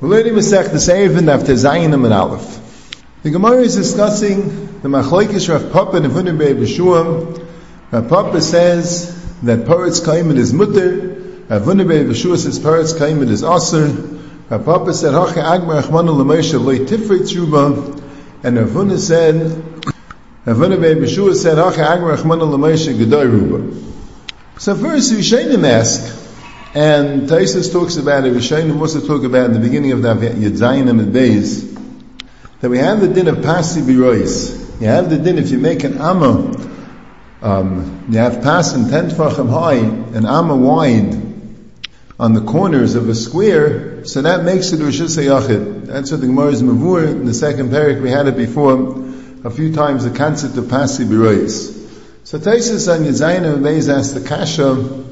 We're learning Masech the Seifin after Zayin and Aleph. The Gemara is discussing the Machloikish Rav Papa and Avunim Be'e B'Shuam. Rav Papa says that Peretz Kaimit is Mutter, Avunim Be'e B'Shuam says Peretz Kaimit is Aser, Rav Papa said, Hache Agma Achmanu L'Moshe Lo'i Tifrei Tshuva, and Avunim said, Avunim Be'e B'Shuam said, Hache Agma Achmanu L'Moshe G'day Ruba. So first, Rishaynim asked, and Taisus talks about it, Rishonim also talk about in the beginning of the Yedzayinim and Beis, that we have the din of Pasi Birois. You have the din if you make an Amma, um, you have Pas and ten tfachim high, an Amma wide, on the corners of a square, so that makes it Rosh Hashanah. That's what the Gemara is Mavur, in the second parak, we had it before, a few times, the concept of Pasi Birois. So Taisus on Yezayim and Beis asked the Kasha,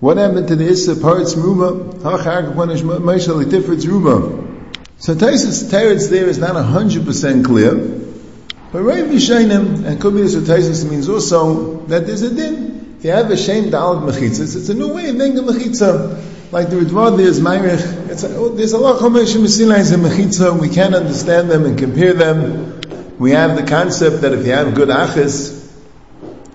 what happened to the Issa parts Ruba? Hachag punish Moshe Litifrit's Ruba. So Taisus Teretz there is not hundred percent clear. But Rav Yishainim, and could be this Taisus means also, that there's a din. If you have a shame dalad mechitzas, it's a new way of making a mechitza. Like the Ritvad there's Mayrich, it's a, oh, there's a lot of Mesilayis in mechitza, we can't understand them and compare them. We have the concept that if you have good achis,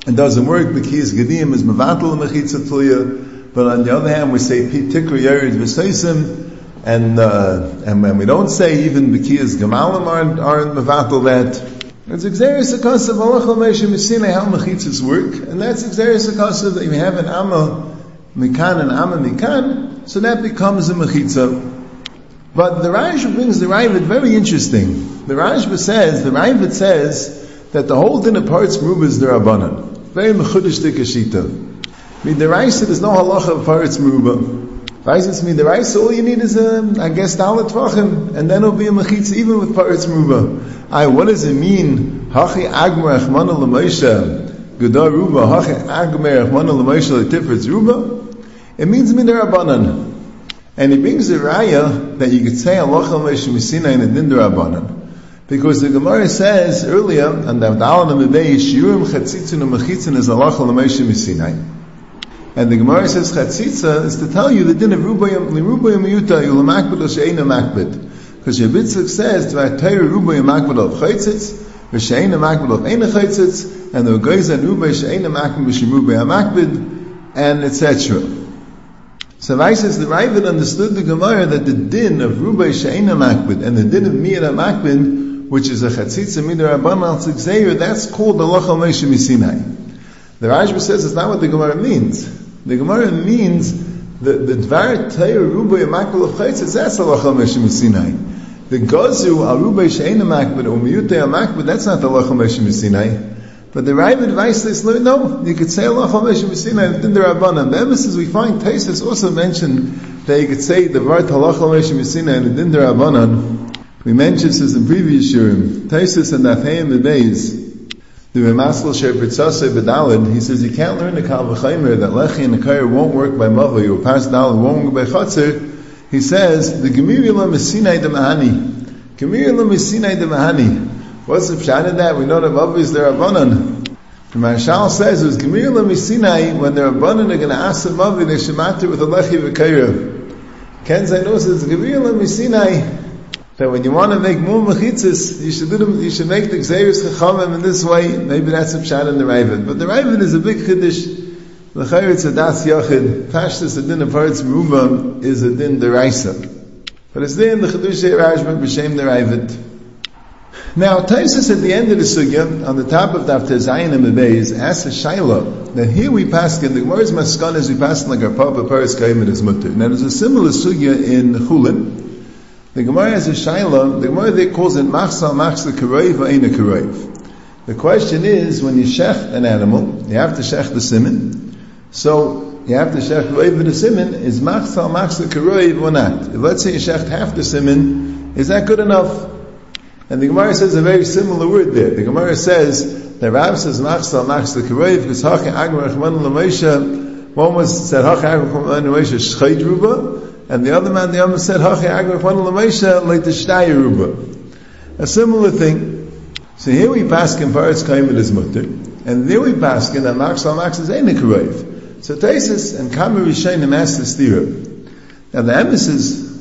it doesn't work because Gedim is Mavatal Mechitza Tuya, but on the other hand we say Tikra Yerid V'Seisim, and, uh, and when we don't say even Bekiyas Gemalim aren't, aren't Mavatal that, it's Xeris Akasa of Allah Meshim Misinai how Mechitzas work, and that's Xeris Akasa that you have an Amma Mikan and Amma Mikan, so that becomes a Mechitza. But the Rashba brings the Ravid very interesting. The Rashba says, the Ravid says, that the whole din of parts is the Rabbanan. Very mechudish dikashita. Mean, the Raisa, there's no halacha of parts Meruba. Raisa mean the Raisa, all you need is a, I guess, dalat tvachim, and then it'll be a mechitza even with parts Meruba. I, what does it mean? Hachi agmer echmana l'moshe, gedar ruba, hachi agmer echmana l'moshe l'tifritz ruba? It means midarabanan. And he brings a raya that you could say Allah Moshe Misina in a din darabanan. Because the Gemara says earlier, and the Dalan Amidei, Shiurim Chatzitzin and Mechitzin is Allah Moshe Misinai. And the Gemara says Chatzitza is to tell you the din of Rubayim, Rubayim Yuta, Yulamakbid or Sheina Makbid. Because Yabitzuk says, Tvaitayr Rubayim Makbid of Chaitzitz, V'Sheina Makbid of Eina Chaitzitz, and the Geiz and Rubay Sheina Makbid V'Shim Rubayim Makbid, and etc. So Vai says the Ravid understood the Gemara that the din of Rubay Sheina Makbid and the din of Mira Makbid, which is a Chatzitza Midar Rabban al that's called the Lachal Moshe Misinai. The Rashba says it's not what the Gemara means. The Gemara means the, the Dvar Teir Rubay Makbid of Chaitzitz, that's the Lachal Moshe Misinai. The Gozu al Rubay Sheina Makbid or Miyutei Makbid, that's not the Lachal Moshe Misinai. But the right advice says, no, you could say Allah Chamesh Messina and the Rabbanan. The emphasis we find Taisus also mentioned that you could say the word Allah Chamesh Messina and the Rabbanan. We mentioned this in previous Shurim. Taisus and Afayim the Beis, the Remasal Shepritzase Bedalid, he says you can't learn the Kalvachaimer that Lechi and the Kair won't work by Mavi or Pas Dalid won't work by Chatzir. He says, the Gemirilam Messinai de Mahani. Gemirilam Messinai de Mahani. What's the pshat in that? We know that Mavi is the Rabbanan. The Marshal says it was Gemir Sinai when the Rabbanan are going to ask the Mavi, they should matter with a Lechi V'Kaira. Ken Zainu says Gemir Sinai that when you want to make more mechitzas, you should do them, you should make the Xeris Chachamim in this way. Maybe that's a pshat in the Raven. But the Raven is a big chiddush. L'chayr it's a das yachid. Pashtus a din of hearts Merubam is a din deraisa. But it's there in the chiddush Rashba b'shem the Raven. Now, Taisus at the end of the sugya, on the top of Daf Tezayin and Bebeis, asks a shaila that here we pass in the Gemara's maskan as we pass like our Papa Paris Kaim is mutter. Now, there's a similar sugya in Chulin. The Gemara has a shaila. The Gemara there calls it machsa machsa kareiv aina kareiv. The question is, when you shech an animal, you have to shech the simon. So you have to shech the the simon. Is machsa machsa kareiv or not? If let's say you shech half the simon, is that good enough? And the Gemara says a very similar word there. The Gemara says the Rav says machsal machs the kareiv because hachi agmar achman l'meisha. One was said hachi agmar achman l'meisha shchait ruba, and the other man the other said hachi agmar achman l'meisha like the. A similar thing. So here we pass in paretz kaim is mutter, and there we pass in that machsal machs is ein So Taisus and Kamar Rishayim asked the stira. Now the emphasis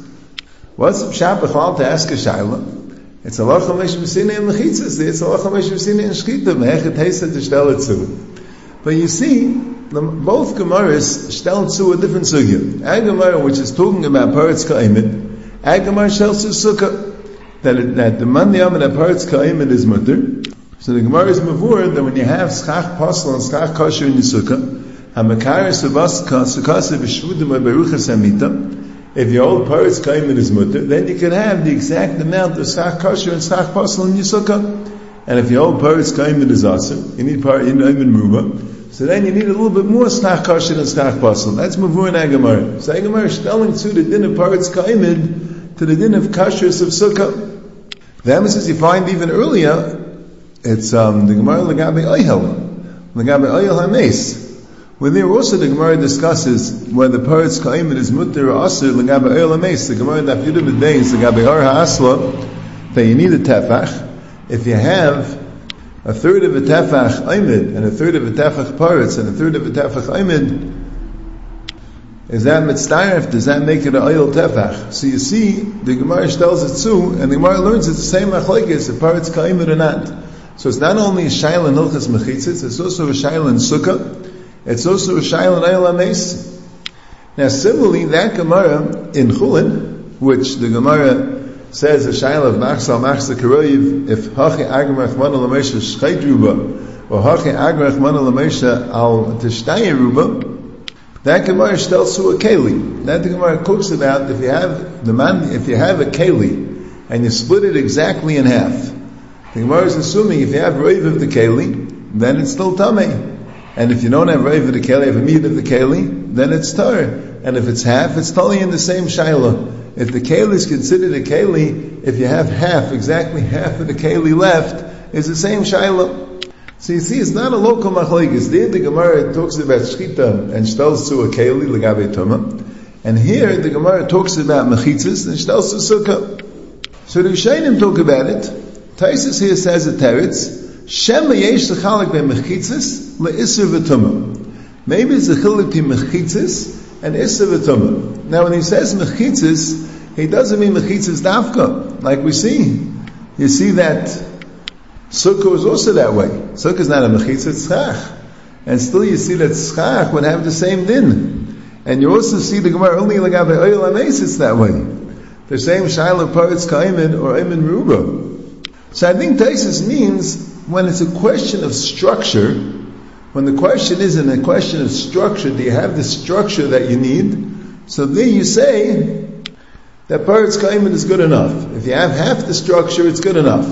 What's pshat b'chal to ask a shaila? It's a loch hamesh b'sinei in mechitzas, it's a loch hamesh b'sinei in shchita, mehechet heisa to shtel. But you see, both Gemaras shtel to a different sugya. A Gemara, which is talking about Paretz Ka'imid, A Gemara shtel to sukkah, that, it, that the man yam that Paretz Ka'imid is mutter. So the Gemara is mavur that when you have schach pasal and schach kosher in your sukkah, hamakaris uvaska sukkasa v'shvudim beruchas amita, if your old Paretz Ka'imid is mutter, then you can have the exact amount of schach kosher and schach pasal in your sukkah. And if your old Paretz Ka'imid is aser, you need in Ayman Ruba, so then you need a little bit more snach kasher than snach basel. That's mavur in Agamar. So Agamar is telling to the din of paritz kaimid to the din of kashrus of sukkah. The emphasis you find even earlier, it's um, the Gemara legabe oyhel, legabe oyhel hames. Where there also the Gemara discusses whether paritz kaimid is mutter or aser legabe oyhel hames. The Gemara that Yudim Bedays legabe har ha'asla that you need a tefach. If you have a third of a tefach aimid and a third of a tefach paritz and a third of a tefach aimid, is that mitzdarif? Does that make it an oil tefach? So you see, the Gemara tells it too, and the Gemara learns it's the same machlekes, if paritz kaimid or not. So it's not only a shail in hilchas mechitzitz, it's also a shail in sukkah, it's also a shail in. Now similarly, that Gemara in Chulin, which the Gemara says the shaila of machsal machsa karoyiv if hachi agmach mana lamesha shchait ruba or hachi agmach mana lamesha al tishtaya ruba that Gemara tells to a keli. That the Gemara talks about if you have the man, if you have a keli and you split it exactly in half. The Gemara is assuming if you have rave of the keli, then it's still tummy. And if you don't have rave of the keli, have a meat of the keli, then it's tar. And if it's half, it's totally in the same shaila if the keli is considered a keli, if you have half, exactly half of the keli left, is the same shiloh. So you see, it's not a local machlekes. There the Gemara talks about shchita and shtels to a keli, legabe tuma. And here the Gemara talks about mechitzas and shtels to sukkah. So the Rishayim talk about it. Taisus here says a teretz, Shema yesh l'chalik be mechitzas le'isr v'tumah. Maybe it's a chilik to mechitzas and Issa v'tumah. Now when he says mechitzas, he doesn't mean mechitzas dafka, like we see. You see that Sukkah is also that way. Sukkah is not a mechitzas schach. And still you see that schach would have the same din. And you also see the Gemara only have oil it's that way. The same Shiloh Paritz Kaimin or Ayman Ruba. So I think Taisus means when it's a question of structure, when the question isn't a question of structure, do you have the structure that you need? So there you say that Paretz Kaiman is good enough. If you have half the structure, it's good enough.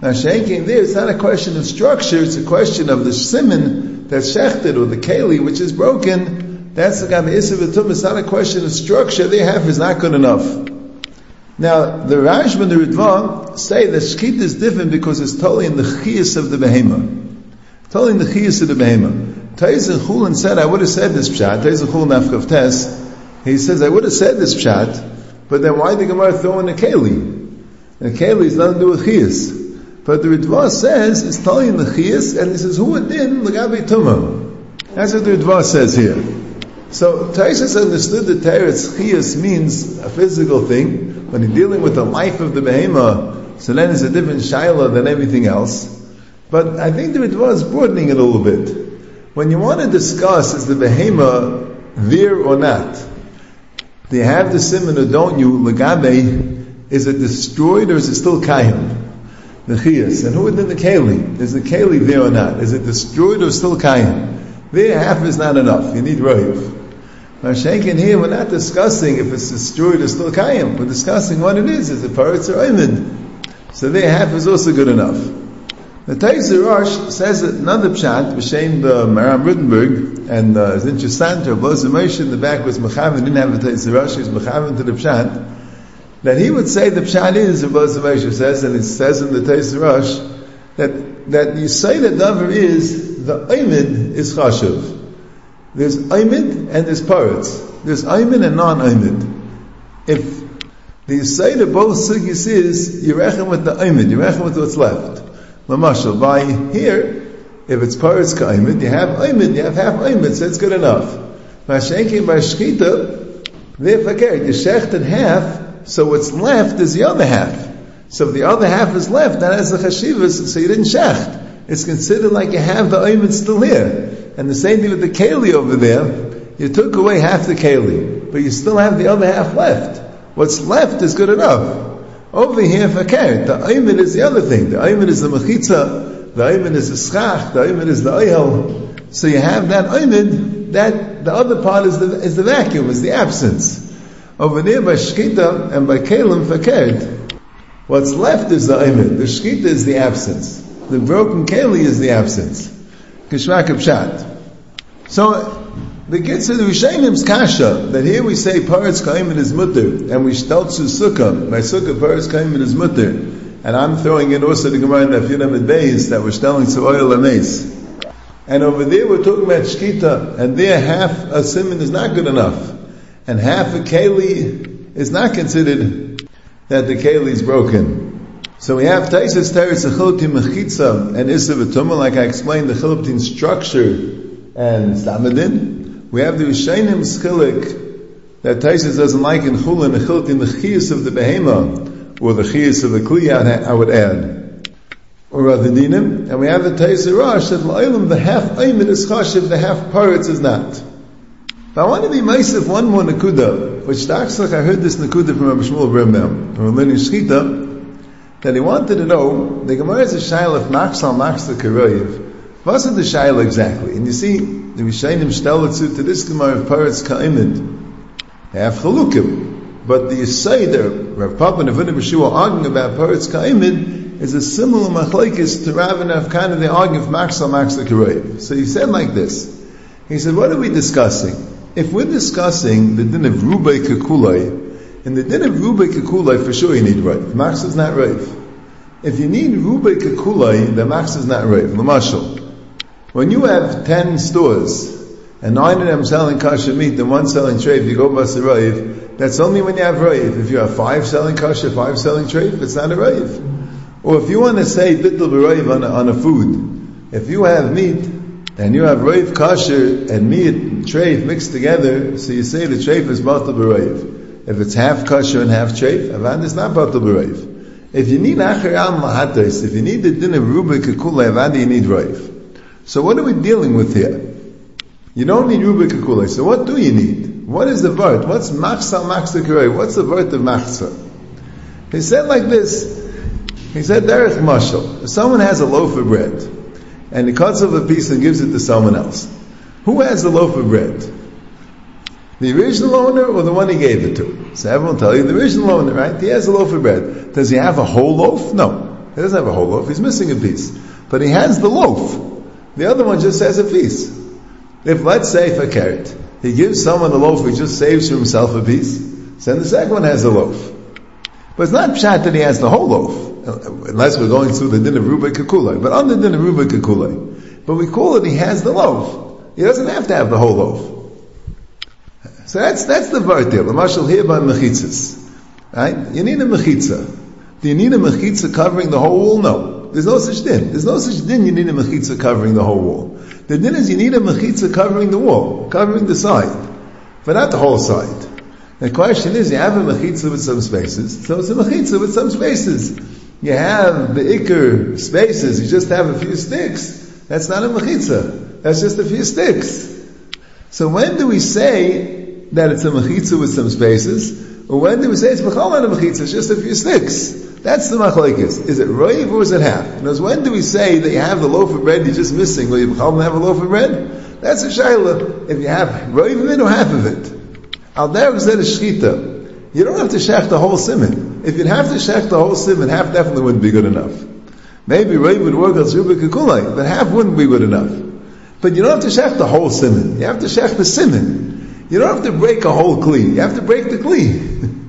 Now Shanking there, it's not a question of structure, it's a question of the simon that's shechted or the keli which is broken. That's the Gam Isav It's not a question of structure, their half is not good enough. Now, the Rashba and the Ritva say that Shkita is different because it's totally in the chiyas of the behemoth telling the chiyas of the behema. Taiz Chulin said, I would have said this pshat. Taiz Chulin after Tes, he says, I would have said this pshat, but then why the Gemara throw in a keli? A keli is nothing to do with chiyas. But the Ritva says, it's telling the chiyas, and he says, who it did, lagabi tumah. That's what the Ritva says here. So Taisus understood that Teretz Chiyas means a physical thing. When you're dealing with the life of the behema, so then it's a different shaila than everything else. But I think that it was broadening it a little bit. When you want to discuss is the behema there or not, you have the simon or don't you? Lagabe, is it destroyed or is it still kayim? The chiyas. And who the keli? Is the keli there or not? Is it destroyed or still kayim? There, half is not enough. You need roiv. Now, Shankin here, we're not discussing if it's destroyed or still kayim. We're discussing what it is. Is it paritz or oimid? So there, half is also good enough. The Taisir Rosh says another pshat, b'shem the Maram Rutenberg, and uh, it's interesting, Rabbi Moshe in the back was Mechavan, didn't have a Taisir Rosh, he to the pshat, that he would say the pshat is, Rabbi Moshe says, and it says in the Taisir Rosh, that, that you say that Davar is, the Aimid is Chashav. There's Aimid and there's Paretz. There's Aimid and non-Aimid. If the say that both Sugis is, you reckon with the Aimid, you reckon with what's left. Lamashal, by here, if it's paritz ka'imid, you have aimid, you have half aimid, so it's good enough. Mashenki by shkita, they're fakir, you shecht in half, So what's left is the other half. So if the other half is left, that has the chashivas, so you didn't shecht. It's considered like you have the oimid still here. And the same thing with the keli over there. You took away half the keli, but you still have the other half left. What's left is good enough. Over here, fakir, the oimid is the other thing. The oimid is the mechitza, the oimid is the schach, the oimid is the oil. So you have that oimid, that, the other part is the, is the vacuum, is the absence. Over there by shkita and by kalim fakir, what's left is the oimid. The shkita is the absence. The broken keli is the absence. Kishmak pshat. So, the Gitz of the Rishenim's kasha, that here we say Paretz Kaimin is mutter, and we stelzu sukkah, by sukkah Paretz Kaimin is mutter, and I'm throwing in also the Gemara in the Afinam and Beis, that we're telling to oil and over there we're talking about Shkita, and there half a simon is not good enough, and half a keli is not considered that the keli is broken. So we have Taisis Teretz Achiloptin Mechitza and Issa like I explained, the Chiloptin structure and Stamadin. We have the Rishainim Schilik that Taisis doesn't like in Chulin, the Chiloptin, the Chiyas of the Behema, or the Chiyas of the Kli, I would add. Or other dinim, and we have the Taisis Rosh that La'ilim, the half Aymin is Chashiv, the half Paretz is not. But I want to be Maisiv one more Nakuda, which like I heard this Nakuda from Rabbi Shmuel Birnbaum, from Lini Shchita, that he wanted to know, the Gemara is a shaila if Machsal Machs the Karoyev. Wasn't the shaila exactly? And you see, the Rishayim Shtelitzu to this Gemara of Paretz Ka'imid, have Chalukim. But the Yisayder, Rav Papa and Avinu B'Shua arguing about Paretz Ka'imid, is a similar machlekes to Rav and Avkana, they argue if Machsal Machs the Karoyev. So he said like this, he said, what are we discussing? If we're discussing the din of Rubei Kekulai, in the din of Rubei Kekulai, for sure you need Rav. Max is not Rav. If you need Rubei Kekulai, the Max is not Rav. Lamashal. When you have ten stores, and nine of them selling kosher meat, and one selling treif, you go bust a Rav, that's only when you have Rav. If you have five selling kosher, five selling treif, it's not a Rav. Or if you want to say bittul b'Rav on a, on a food, if you have meat, and you have Rav kosher and meat, treif mixed together, so you say the treif is bittul b'Rav. If it's half kosher and half treif, Avad is not batal b'roiv. If you need acher al if you need the din of rubik kekula, Avad you need roiv. So what are we dealing with here? You don't need rubik kekula. So what do you need? What is the vart? What's machsal machsa What's the vart of machsa? He said like this. He said, Derech Mashal. If someone has a loaf of bread, and he cuts off a piece and gives it to someone else, who has the loaf of bread? The original owner or the one he gave it to? So everyone will tell you the original owner, right? He has a loaf of bread. Does he have a whole loaf? No. He doesn't have a whole loaf. He's missing a piece. But he has the loaf. The other one just has a piece. If, let's say, for a carrot, he gives someone a loaf, he just saves for himself a piece, then the second one has a loaf. But it's not pshat that he has the whole loaf, unless we're going through the din of Ruba Kakulai. But on the din of Ruba Kakulai. But we call it he has the loaf. He doesn't have to have the whole loaf. So that's that's the vart there. Lamashal here by mechitzas. Right? You need a mechitza. Do you need a mechitza covering the whole? No. There's no such din. There's no such din you need a mechitza covering the whole wall. The din is you need a mechitza covering the wall, covering the side, but not the whole side. The question is, you have a mechitza with some spaces, so it's a mechitza with some spaces. You have the ikr spaces, you just have a few sticks. That's not a mechitza. That's just a few sticks. So when do we say that it's a mechitza with some spaces, or when do we say it's a mechitza, it's just a few sticks? That's the machlekes. Is it roiv or is it half? Because when do we say that you have the loaf of bread you're just missing? Will you mechal have a loaf of bread? That's a shayla. If you have roiv of it or half of it. Al derech zed shchita. You don't have to shech the whole simon. If you'd have to shech the whole simon, half definitely wouldn't be good enough. Maybe roiv would work as kakulai, but half wouldn't be good enough. But you don't have to shech the whole simon. You have to shech the simon. You don't have to break a whole kli. You have to break the kli.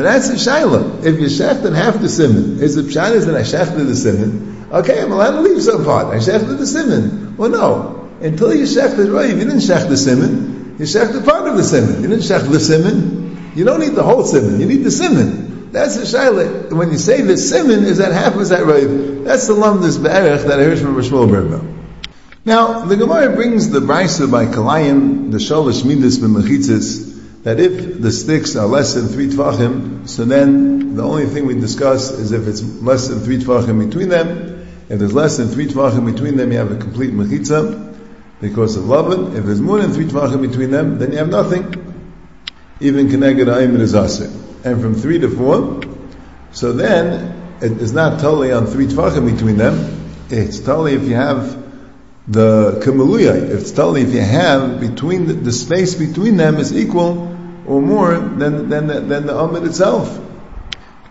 so that's the shaila. If you shechted half the simon, is the pshat is that I shechted the simon? Okay, I'm allowed to leave some part. I shechted the simon. Well, no. Until you shechted right, you didn't shech the simon. You shechted part of the simon. You didn't shech the simon. You don't need the whole simon. You need the simon. That's the shaila. When you say the simon, is that half, is that right? That's the lumdus be'erech that I heard from Rishmol Birnbaum. Now, the Gemara brings the brisa by Kalayim, the Sholish Midas b'mechitzis, that if the sticks are less than three tvachim, so then the only thing we discuss is if it's less than three tvachim between them. If there's less than three tvachim between them, you have a complete mechitza because of lovin. If there's more than three tvachim between them, then you have nothing. Even keneged ayim is aser. And from three to four, so then it is not totally on three tvachim between them. It's totally if you have the kamaluya. If it's totally if you have between the, the, space between them is equal or more than than the, than the amid itself.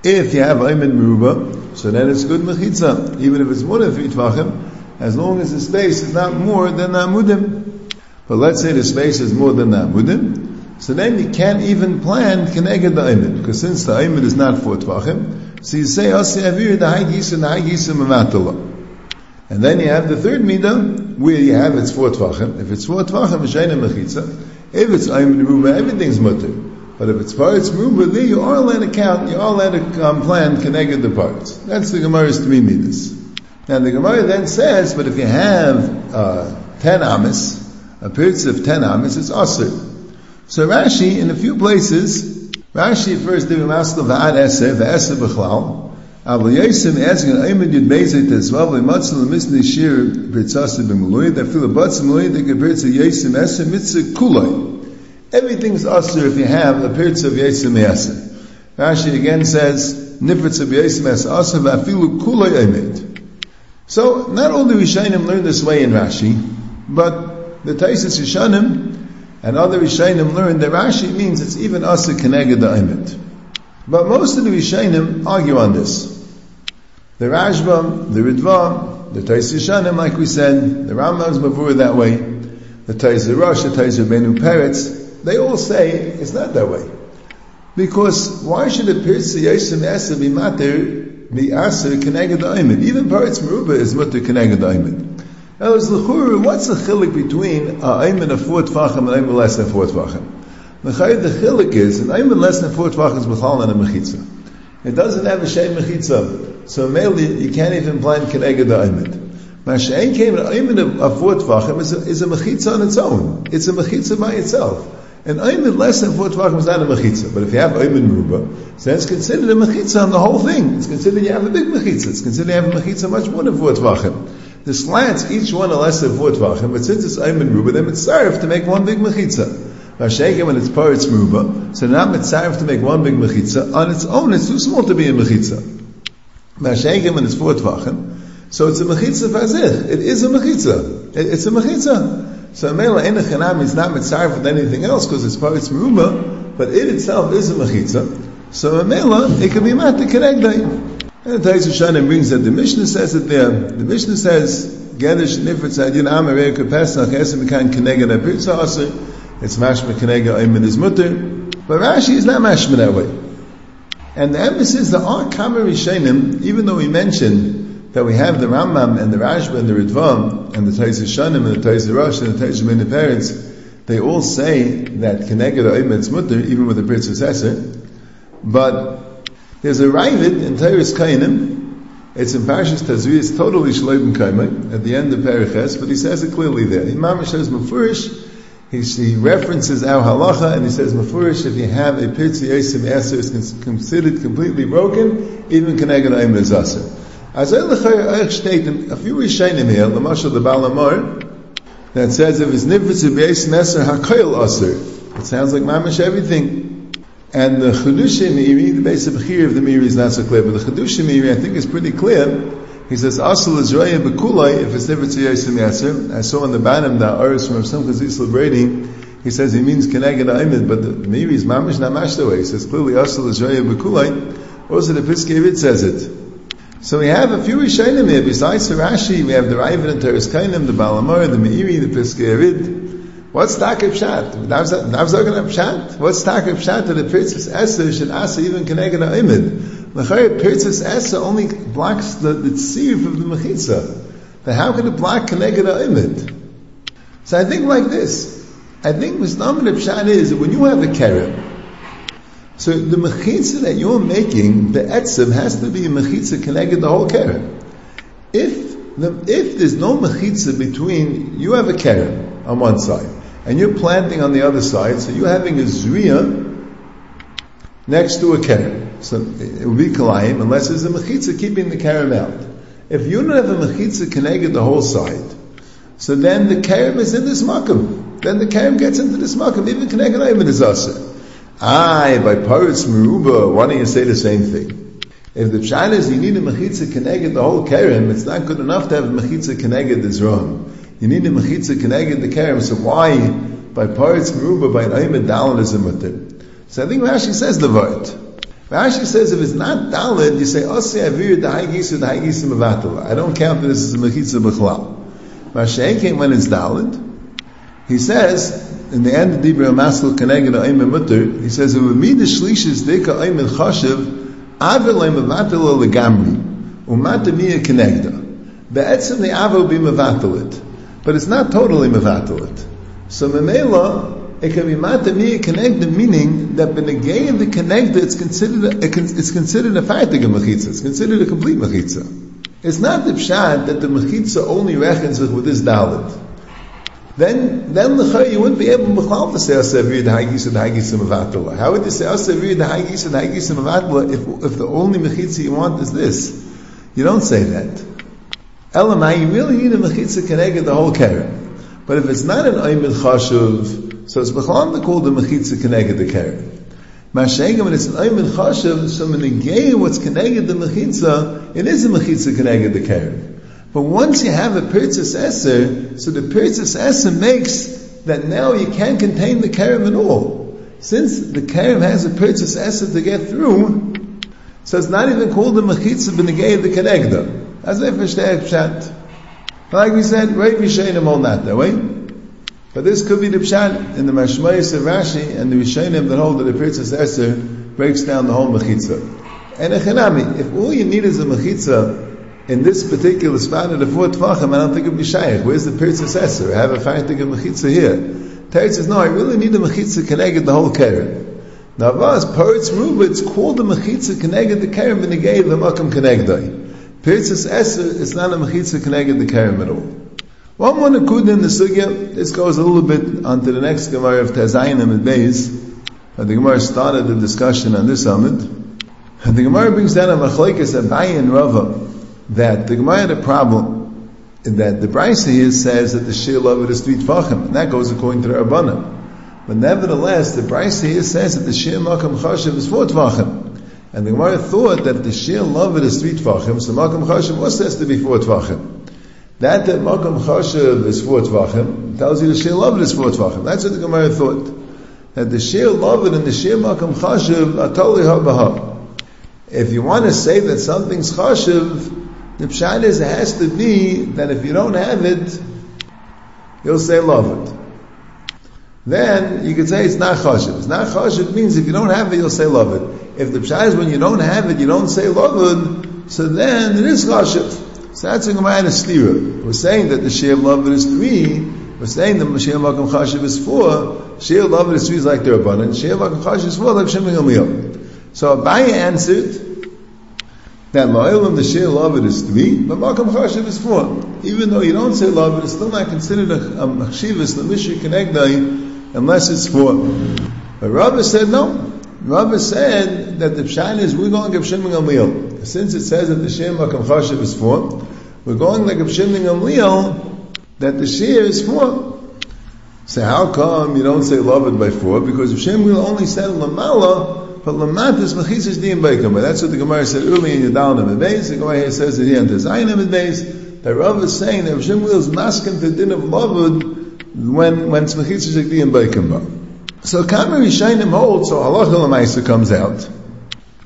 If you have ayim meruba, so then it's good mechitza, even if it's more than three tvachim, as long as the space is not more than the amudim. But let's say the space is more than the amudim, so then you can't even plan keneged the ayim, because since the ayim is not four tvachim, so you say asi avir the high and the high. And then you have the third midah, where you have it's four tvachim. If it's four tvachim, it's mechitza. If it's ayim meruba, everything's mutter. But if it's parts meruba, there you are allowed to count, you are allowed to um, plan connected the parts. That's the Gemara's three midas. Now the Gemara then says, but if you have uh, ten amis, a period of ten amis, it's asr. So Rashi, in a few places, Rashi first did a master v'ad eser, v'eser b'chlal, Aber Yosef asking, I'm in your base at this level, I'm not still missing the sheer bitzas of the Meloy, that feel a bitz of Meloy, that compares to Yosef er asking, it's a kulay. Everything's if you have a bitz of Yosef asking. Rashi again says, nifetz to be asking, usher va feel a kulay I made. So, not only Rishayim learned this way in Rashi, but the Taisis Rishayim and other Rishayim learned that Rashi means it's even usher connected to Imit. But most of the Rishayim argue on this. The Rashbam, the Ritva, the Tais like we said, the Rambam's Mavur that way, the Tais Rosh, the Tais Benu Peretz, they all say it's not that way. Because why should a Pirsi Yeshim Esa be matter, be Aser, Keneged Ayman? Even Peretz Meruba is mutter Keneged Ayman. Now, what's the chilik between a Ayman of four Tvachim and Ayman less than four Tvachim? The chilik is, an ayman less than four tvachim is b'chal and a mechitza. It doesn't have a shem mechitza, so mainly you can't even plan keneged the ayman. Masha'en came an ayman of four tvachim is a, is a mechitza on its own. It's a mechitza by itself. An ayman less than four tvachim is not a mechitza, but if you have ayman ruba, so it's considered a mechitza on the whole thing. It's considered you have a big mechitza. It's considered you have a mechitza much more than four tvachim. The slants, each one are less than four tvachim, but since it's ayman ruba, then it's served to make one big mechitza. Vashegem when it's par, it's meruba. So now mitzaref to make one big mechitza. On its own, it's too small to be a mechitza. Vashegem when it's four tvachim. So it's a mechitza fazich. It is a mechitza. It, it's a mechitza. So Mela in Chanam is not mitzaref with anything else because it's par, it's meruba, but it itself is a mechitza. So Mela, it can be mat the kenegdai. And the Tais Hashanim brings that the Mishnah says it there. The Mishnah says, Gedish nifritz adin am erei pesach esem kan keneged a pirza it's mashma kenega ayman is mutter, but Rashi is not mashma that way. And the emphasis, there are Kamar Rishonim, even though we mentioned that we have the Rambam and the Rashba and the Ritvam and the Tais Shanim and the Tais Rosh and the Tais Many parents, they all say that Keneged Ayman is mutter, even with the Brit Successor. But there's a Ravid in Tairis Kainim, it's in Parshas it's totally Shloim Kaimai, at the end of Periches, but he says it clearly there. Imam says Mufurish, he, he references our halacha and he says, Mafurish, if you have a pitzi yasim aser, is considered completely broken, even keneged aim is aser. As I a few Rishayim here, the Mashal the Balamar, that says if it's nifritz yasim aser hakoil aser. It sounds like mamash everything. And the Chedushim Meiri, the base of Bechir of the Meiri is not so clear, but the Chedushim Meiri I think is pretty clear he says, Asal is Raya Bekulai, if it's never Tziyasim Yasir. I saw on the bottom the Aris from some Chazisla Brady, he says he means Keneged Aimid, but the, maybe he's Mamish Namash the way. He says clearly Asal is Raya Bekulai. Also the Piskei says it. So we have a few Rishayim here. Besides the Rashi, we have the Ravid and Teres Kainim, the Balamar, the Meiri, the Piskei What's Takib Shat? Navzagan Pshat? What's Takib Shat that the Princess Esther should ask even Keneged Aimid? L'chayr Pirtzis Esa only blocks the, the tzir of the mechitza. But how can it block Keneged Imid? So I think like this. I think Misnaman Pshat is that when you have a carrot, so the mechitza that you're making, the etziv, has to be a mechitza connected the whole carrot. If the, if there's no mechitza between you have a carrot on one side and you're planting on the other side, so you're having a zriya next to a kerem. So it will be kalayim unless there's a mechitza keeping the kerem out. If you don't have a mechitza connected the whole side, so then the kerem is in this makam. Then the kerem gets into this makam. Even connected even is asa. Aye, by parrots meruba, why don't you say the same thing? If the pshat is you need a mechitza connected the whole kerem, it's not good enough to have a mechitza connected this wrong. You need a mechitza connected the kerem. So why by parrots meruba by an ayim dalal is a mutter? So I think Rashi says the word. Rashi says if it's not Dalid, you say, oh, Osi avir the haigisu the haigisu mevatala. I don't count this is a mechitza b'chlal. Came when it's Dalid. He says, in the end of Dibra Maskul Keneged Oim Mutter, he says, Uvamid Shlishis Dika Oim Chashiv, Avilay Mevatala Legamri, Umata Mia Kenegda. Be'etzim the Avil be Mevatalit. But it's not totally Mevatalit. So Memela, it can be matami connected, meaning that benegay the connected, it's considered a, it's considered a fighting mechitza. It's considered a complete mechitza. It's not the pshat that the mechitza only reckons with, with this dalit. Then, then the you wouldn't be able to say asavir the hagis and hagis mevatala. How would you say asavir the hagis and hagis mevatala if if the only mechitza you want is this? You don't say that. Elamai, you really need a mechitza connected the whole keren. But if it's not an oimid chashuv, so it's b'chalam called the mechitza keneged the keren. Mashegam, when it's an ayman chashav, so menegay what's keneged the mechitza, it is a mechitza keneged the keren. But once you have a pirzis eser, so the pirzis eser makes that now you can't contain the keren at all. Since the keren has a pirzis eser to get through, so it's not even called the mechitza benegay the kenegda. That's why verstehe pshat. Like we said, right Rishonim all not that way. But this could be the pshat in the Mashmayis of Rashi and the Rishonim that hold that the Pirzis Eser breaks down the whole Mechitza. And a Echanami, if all you need is a Mechitza in this particular spot of the four Tvachim, I don't think it would be Shaykh. Where's the Pirzis Eser? I have a fighting of Mechitza here. Teretz says, no, I really need a Mechitza connected the whole Keren. Now, Vaz, Paritz Ruba, it's called the Mechitza connected the Keren, but negay the Makam connected. Pirzis Eser is not a Mechitza connected the Keren at all. One more nakud in the sugya. This goes a little bit onto the next Gemara of Tazayim and Beis. The Gemara started the discussion on this amid. And the Gemara brings down a machlekes Abayi and Rava that the Gemara had a problem that the Brisa here says that the shir of it is three tfachim, and that goes according to the Rabbanim. But nevertheless, the Brisa here says that the shir makam chashiv is four tvachim. And the Gemara thought that the shir love it is three tvachim, so makam chashiv also has to be four tvachim. That that Makam Chashav is four Tvachim tells you the Shir Lavid is four Tvachim. That's what the Gemara thought. That the Shir Lavid and the Shir Makam Chashav are totally Habaha. If you want to say that something's Chashav, the Pshat is it has to be that if you don't have it, you'll say Lavid. Then you could say it's not Chashav. It's not Chashav means if you don't have it, you'll say Lavid. If the Pshat is when you don't have it, you don't say Lavid, so then it is Chashav. So that's a Gemara Stira. We're saying that the Shir Lavid is three. We're saying that Shir Makam Chashiv is four. Shir Lavid is three is like their abundant. Shir Makam Chashiv is four like Sheming Amiyah. So Abaye answered that La'ilam the Shir Lavid is three, but Makam Chashiv is four. Even though you don't say Lavid, it's still not considered a, a Machshivas, the Mishri Kenegdai, unless it's four. But Rabbi said no. Rabbi said that the pshat is we're going to give Shimon Gamliel. Since it says that the Shem Makam Chashiv is four, we're going like a Shimon Gamliel that the Shir is four. So how come you don't say loved by four? Because Shem will only said Lamala, but Lamat is Mechis Diyim Baikim. But that's what the Gemara said earlier in Yadal Nemid Beis. The Gemara here says that here in Tezayin Nemid Beis, that Rav is saying that Shem will is masking the din of loved when, when it's Mechis Diyim Baikim. So Kamar Rishayim holds, so Halacha Lamaisa comes out,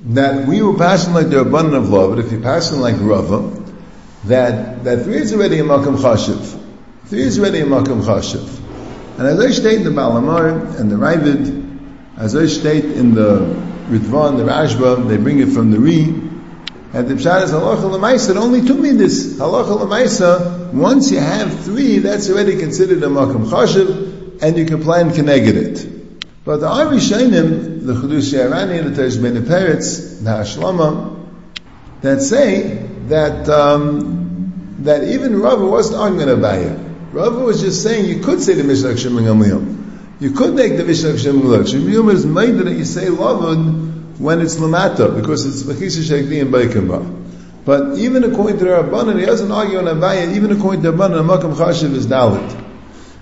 that we were passing like the abundant of love, but if you're passing like Rava, that, that three is already a Makam Chashiv. Three is already a Makam Chashiv. And as I state in the Balamar and the Ravid, as I state in the Ritvan, the Rashba, they bring it from the Re, and the Pshat is Halacha Lamaisa, only two this. Halacha Lamaisa, once you have three, that's already considered a Makam Chashiv, and you can plan Keneged it. But the Arishainim, the Chedush Yarani, the Tejbene Peretz, the Hashlama, that say that um, that even Rava wasn't arguing about it. Rava was just saying you could say the Mishnah Shimon Gamliel. You could make the Mishnah Shimon Gamliel. Shimon Gamliel is made that you say Lavud when it's Lamata, because it's Mechisa Shekdi and Baikamba. But even according to the Rabbanan, he doesn't argue on Avaya, even according to the Rabbanan, Makam Chashiv is Dalit.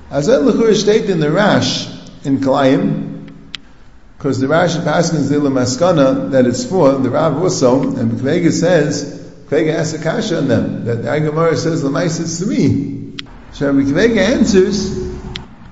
As I Lechur state in the Rash, in Kalayim, because the Rash Paskins the Maskana that it's for, the Rav also, and Kvega says, Kvega asks a kasha on them, that the Agamara says, Lamais it's to me. So Kvega answers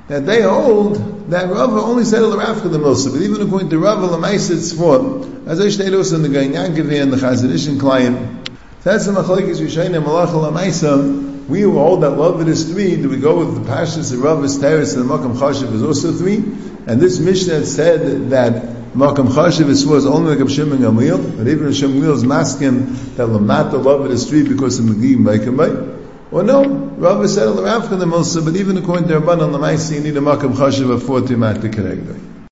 that they hold that Rava only said the Rav the Mosa, but even according to Rava, Lamais it's for, as also in the Gainyankavi and the Chazon Ish and Kalayim, that's the Machlekes Rishayim Malach Lamaisa. We who hold that love it is three. Do we go with the passions of Rav Teres and the Makam Chashiv is also three? And this Mishnah said that Makam Chashiv is was only like Hashem and Gamliel, but even Hashem Gamliel is masking that Lamata love it is three because of Megim Baikamai. Or no, Rav said al Rav the Milsa, but even according to Rabban the Maisi, you need a Makam Chashiv of four to mat the